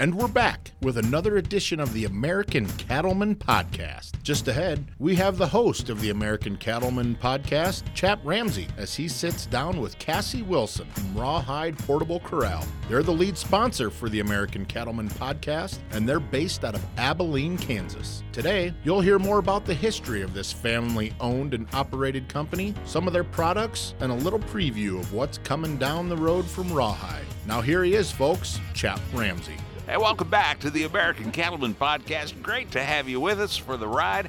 And we're back with another edition of the American Cattlemen Podcast. Just ahead, we have the host of the American Cattlemen Podcast, Chap Ramsey, as he sits down with Cassie Wilson from Rawhide Portable Corral. They're the lead sponsor for the American Cattlemen Podcast, and they're based out of Abilene, Kansas. Today, you'll hear more about the history of this family owned and operated company, some of their products, and a little preview of what's coming down the road from Rawhide. Now, here he is, folks, Chap Ramsey. Hey, welcome back to the American Cattlemen Podcast. Great to have you with us for the ride.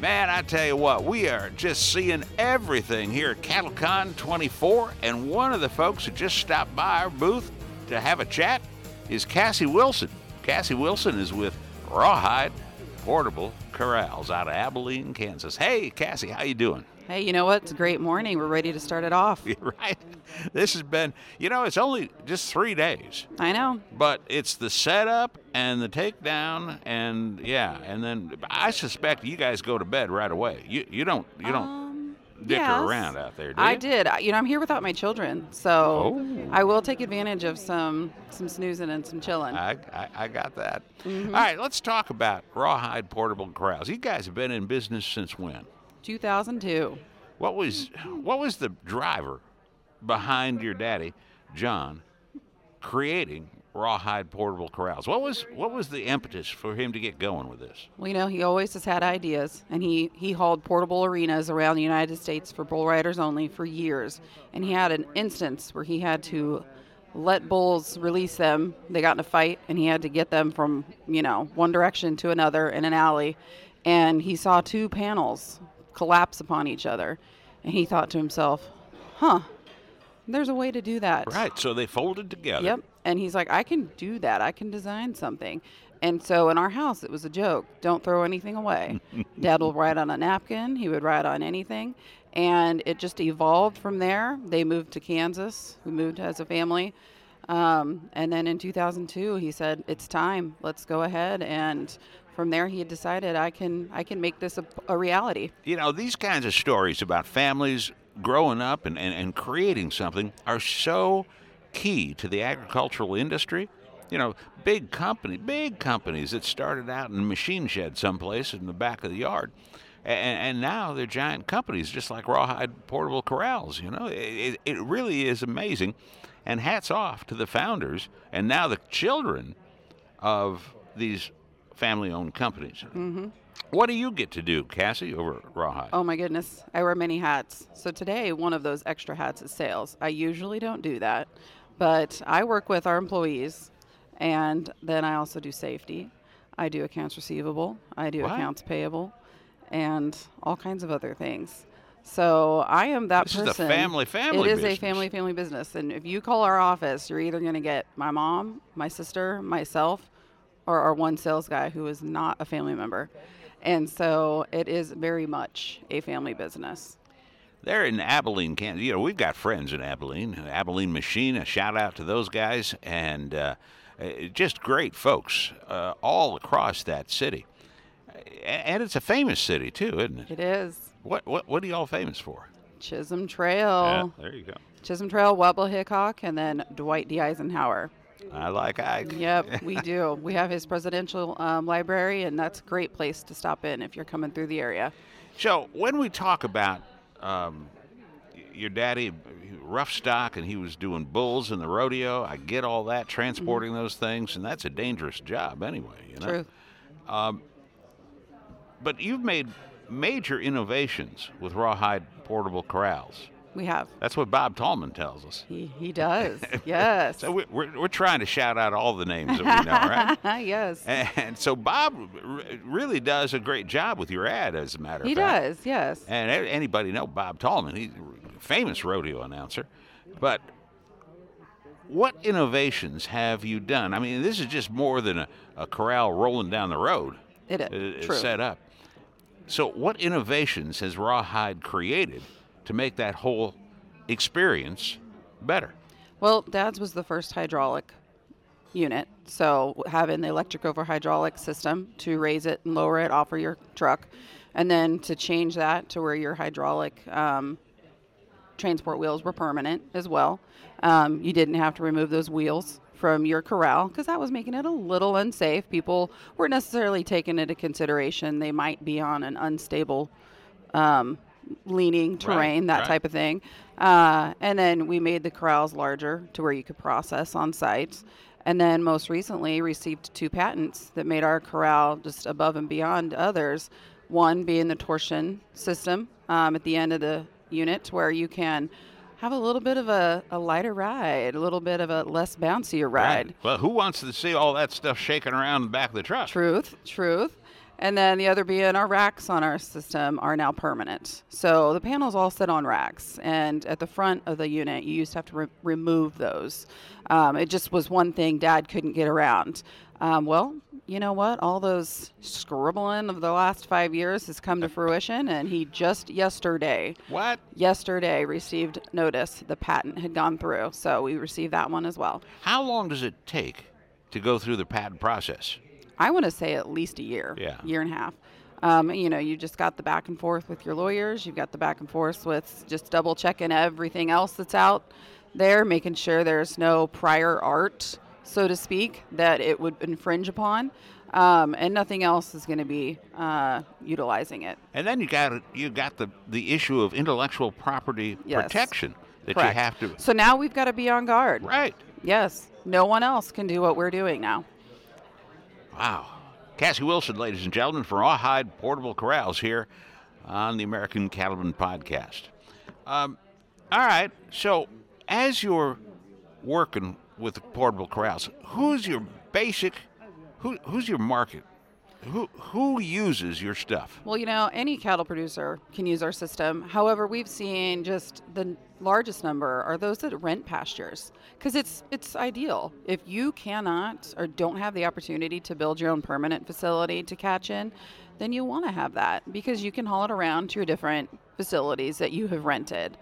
Man, I tell you what, we are just seeing everything here at CattleCon 24, and one of the folks who just stopped by our booth to have a chat is Cassie Wilson. Cassie Wilson is with Rawhide Portable Corrals out of Abilene, Kansas. Hey, Cassie, how you doing? Hey, you know what? It's a great morning. We're ready to start it off. You're right. This has been, you know, it's only just three days. I know. But it's the setup and the takedown, and yeah, and then I suspect you guys go to bed right away. You you don't you don't Um, dicker yes. around out there, do I did. You know, I'm here without my children, so Oh. I will take advantage of some some snoozing and some chilling. I, I, I got that. Mm-hmm. All right, let's talk about Rawhide Portable Corrals. You guys have been in business since when? 2002. What was what was the driver behind your daddy, John, creating Rawhide Portable Corrals? What was what was the impetus for him to get going with this? Well, you know, he always has had ideas, and he he hauled portable arenas around the United States for bull riders only for years. And he had an instance where he had to let bulls release them. They got in a fight, and he had to get them from you know one direction to another in an alley. And he saw two panels collapse upon each other, and he thought to himself, "Huh, there's a way to do that." Right, so they folded together. Yep. And he's like, I can do that. I can design something. And so in our house, it was a joke. Don't throw anything away. Dad will write on a napkin. He would write on anything. And it just evolved from there. They moved to Kansas. We moved as a family. Um, and then in 2002, he said, "It's time. Let's go ahead." And from there, he had decided, "I can, I can make this a, a reality." You know, these kinds of stories about families growing up and, and, and creating something are so key to the agricultural industry. You know, big company, big companies that started out in a machine shed someplace in the back of the yard. And, and now they're giant companies, just like Rawhide Portable Corrals. You know, it, it really is amazing. And hats off to the founders and now the children of these family owned companies. Mm-hmm. What do you get to do, Cassie, over at Rawhide? Oh my goodness, I wear many hats. So today, one of those extra hats is sales. I usually don't do that, but I work with our employees, and then I also do safety. I do accounts receivable. I do What? accounts payable, and all kinds of other things. So I am that This is a person. family- family It is business. a family family business, and if you call our office, you're either going to get my mom, my sister, myself, or our one sales guy who is not a family member. And so it is very much a family business. They're in Abilene, Kansas. You know, we've got friends in Abilene. Abilene Machine, a shout out to those guys. And uh, uh, just great folks uh, all across that city. And it's a famous city, too, isn't it? It is What, what, what are y'all famous for? Chisholm Trail, Yeah, there you go. Chisholm Trail, Wild Bill Hickok, and then Dwight D. Eisenhower. I like Ike. Yep, we do. We have his presidential um, library, and that's a great place to stop in if you're coming through the area. So when we talk about um, your daddy, rough stock, and he was doing bulls in the rodeo, I get all that, transporting those things, and that's a dangerous job anyway. You know. True. But you've made major innovations with rawhide portable corrals. We have. That's what Bob Tallman tells us. He, he does. Yes. So we- we're, we're trying to shout out all the names that we know, right? yes. And so Bob really does a great job with your ad, as a matter of He fact. He does. Yes. And anybody know Bob Tallman? He's a famous rodeo announcer. But what innovations have you done? I mean, this is just more than a, a corral rolling down the road. It is. True. set up. So, what innovations has Rawhide created to make that whole experience better? Well, Dad's was the first hydraulic unit. So having the electric over hydraulic system to raise it and lower it off of your truck, and then to change that to where your hydraulic um, transport wheels were permanent as well. Um, you didn't have to remove those wheels from your corral because that was making it a little unsafe. People weren't necessarily taking into consideration they might be on an unstable um, leaning terrain, that right. type of thing. Uh, and then we made the corrals larger to where you could process on site. And then most recently received two patents that made our corral just above and beyond others. One being the torsion system um, at the end of the unit, where you can have a little bit of a, a lighter ride, a little bit of a less bouncier ride. Well, who wants to see all that stuff shaking around the back of the truck? Truth, truth. And then the other being our racks on our system are now permanent. So the panels all sit on racks, and at the front of the unit, you used to have to re- remove those. Um, it just was one thing Dad couldn't get around. Um, well, you know what? All those scribbling of the last five years has come to fruition, and he just yesterday, What? yesterday received notice the patent had gone through. So we received that one as well. How long does it take to go through the patent process? I want to say at least a year, Yeah. year and a half. Um, you know, you just got the back and forth with your lawyers. You've got the back and forth with just double checking everything else that's out there, making sure there's no prior art, so to speak, that it would infringe upon, um, and nothing else is going to be uh, utilizing it. And then you got you got the the issue of intellectual property Yes. protection that Correct. you have to. So now we've got to be on guard. Right. Yes, no one else can do what we're doing now. Wow. Cassie Wilson, ladies and gentlemen, for Rawhide Portable Corrals here on the American Cattlemen Podcast. Um, all right. So, as you're working with the portable corrals, who's your basic, who, who's your market? Who, who uses your stuff? Well, you know, any cattle producer can use our system. However, we've seen just the largest number are those that rent pastures because it's it's ideal. If you cannot or don't have the opportunity to build your own permanent facility to catch in, then you want to have that because you can haul it around to your different facilities that you have rented.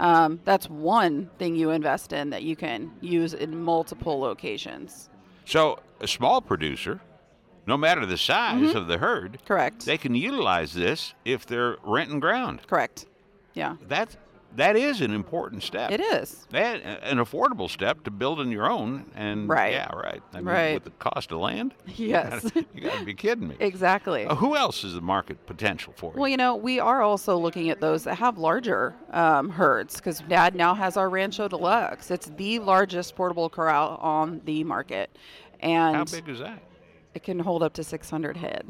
Um, that's one thing you invest in that you can use in multiple locations. So, a small producer, no matter the size of the herd, Correct. they can utilize this if they're renting ground. Correct. Yeah, That that is an important step. it is. That, an affordable step to building your own, and Right. yeah, right. I mean, Right. With the cost of land, Yes. you got to be kidding me. exactly. Uh, who else is the market potential for you? Well, you know, we are also looking at those that have larger um, herds because Dad now has our Rancho Deluxe. It's the largest portable corral on the market, and How big is that? it can hold up to 600 head.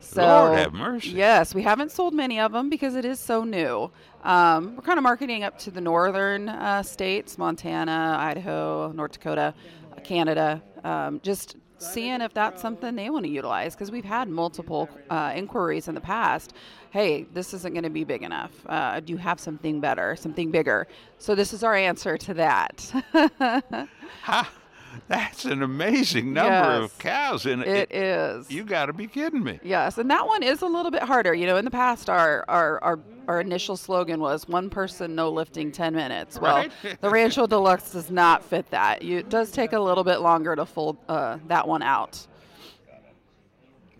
So, Lord have mercy. Yes, we haven't sold many of them because it is so new. Um, we're kind of marketing up to the northern uh, states Montana, Idaho, North Dakota, Canada, um, just seeing if that's something they want to utilize because we've had multiple uh, inquiries in the past. Hey, this isn't going to be big enough. Uh, do you have something better, something bigger? So, this is our answer to that. Ha! That's an amazing number Yes. of cows, and it is. You got to be kidding me. Yes, and that one is a little bit harder. You know, in the past, our our our, our initial slogan was "one person, no lifting, ten minutes." Well, Right. the Rancho Deluxe does not fit that. You, it does take a little bit longer to fold uh, that one out.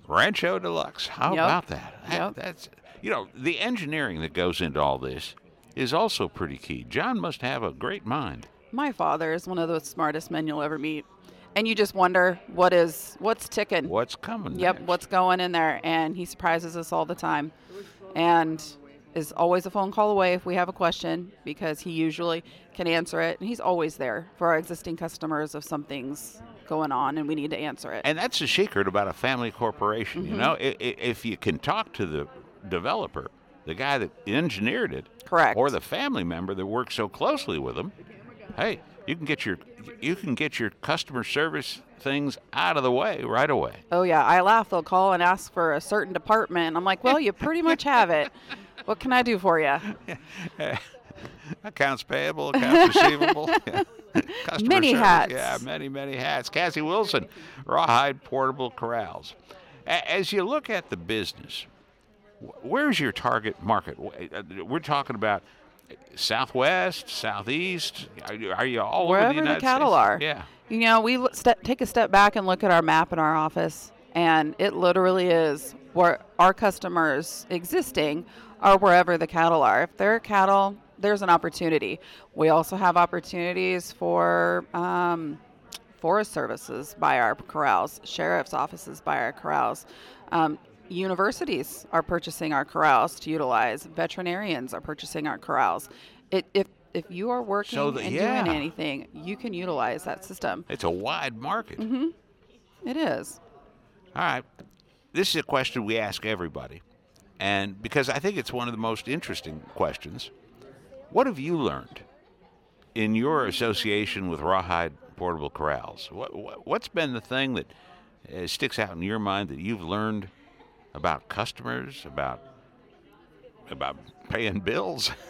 Rancho Deluxe. How Yep. about that? That- Yep. That's you know the engineering that goes into all this is also pretty key. John must have a great mind. My father is one of the smartest men you'll ever meet, and you just wonder what is what's ticking. What's coming? Yep, next? what's going in there, and he surprises us all the time, and is always a phone call away if we have a question because he usually can answer it, and he's always there for our existing customers if something's going on and we need to answer it. And that's the secret about a family corporation. Mm-hmm. You know, if you can talk to the developer, the guy that engineered it, Correct. or the family member that works so closely with them, hey, you can get your you can get your customer service things out of the way right away. oh yeah, I laugh. They'll call and ask for a certain department. I'm like, well, you pretty much have it. What can I do for you? Accounts payable, accounts receivable. yeah. Customer Many service, hats. Yeah, many, many hats. Cassie Wilson, Rawhide Portable Corrals. A- As you look at the business, where's your target market? Uh, We're talking about Southwest, Southeast. Are you, are you all over Wherever the the, United cattle States? are. Yeah. You know, we ste- take a step back and look at our map in our office, and it literally is where our customers existing are wherever the cattle are. If there are cattle there's an opportunity. We also have opportunities for um, forest services by our corrals, sheriff's offices by our corrals. Um, universities are purchasing our corrals to utilize. Veterinarians are purchasing our corrals. It, if if you are working So the- and yeah. doing anything, you can utilize that system. It's a wide market. Mm-hmm. It is. All right. This is a question we ask everybody. And because I think it's one of the most interesting questions. What have you learned in your association with Rawhide Portable Corrals? What, what, what's been the thing that uh, sticks out in your mind that you've learned about customers, about about paying bills?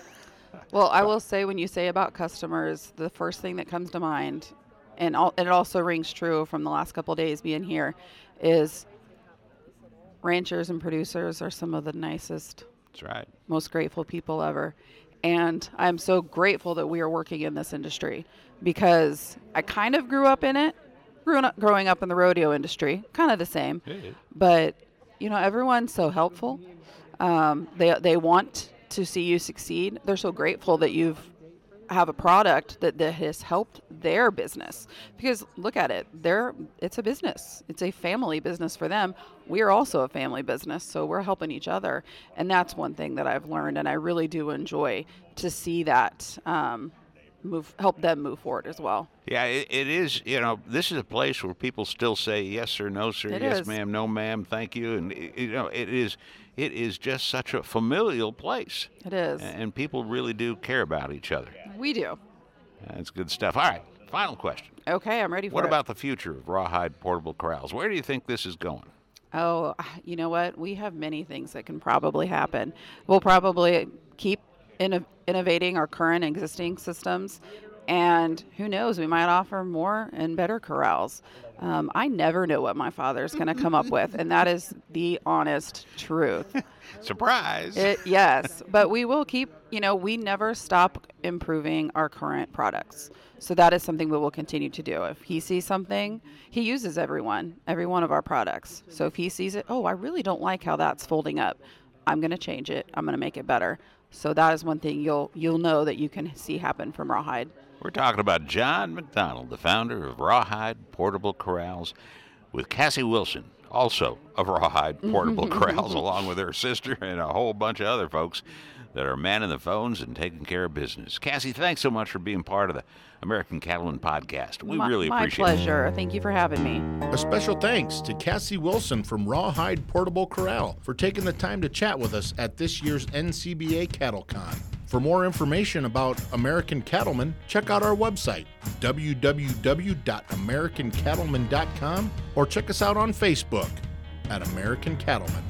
Well, I will say when you say about customers, the first thing that comes to mind, and, al- and it also rings true from the last couple of days being here, is ranchers and producers are some of the nicest, That's right. most grateful people ever. And I'm so grateful that we are working in this industry because I kind of grew up in it, grew up, growing up in the rodeo industry, kind of the same but you know everyone's so helpful. Um, they, they want to see you succeed. They're so grateful that you've have a product that, that has helped their business. Because look at it they're it's a business. It's a family business for them. We're also a family business so we're helping each other. And that's one thing that i've learned and i really do enjoy to see that um, move help them move forward as well Yeah, it, it is. You know, this is a place where people still say yes sir, no sir, It yes is. ma'am, no ma'am, thank you, and you know, it is. It is just such a familial place, it is and people really do care about each other. we do That's good stuff. All right, final question. okay i'm ready for What it about the future of rawhide portable corrals? Where do you think this is going? Oh, you know what? We have many things that can probably happen. We'll probably keep inno- innovating our current existing systems, and who knows, we might offer more and better corrals. Um, I never know what my father's going to come up with, and that is the honest truth. Surprise! It, yes, but we will keep, you know, we never stop improving our current products. So that is something we will continue to do. If he sees something, he uses everyone, every one of our products. So if he sees it, oh, I really don't like how that's folding up. I'm going to change it. I'm going to make it better. So that is one thing you'll you'll know that you can see happen from Rawhide. We're talking about John McDonald, the founder of Rawhide Portable Corrals, with Cassie Wilson, also of Rawhide Portable Corrals, along with her sister and a whole bunch of other folks that are manning the phones and taking care of business. Cassie, thanks so much for being part of the American Cattlemen podcast. We my, really appreciate it. My pleasure. Thank you for having me. A special thanks to Cassie Wilson from Rawhide Portable Corral for taking the time to chat with us at this year's NCBA CattleCon. For more information about American Cattlemen, check out our website, www.americancattlemen.com, or check us out on Facebook at American Cattlemen.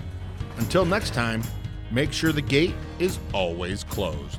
Until next time, make sure the gate is always closed.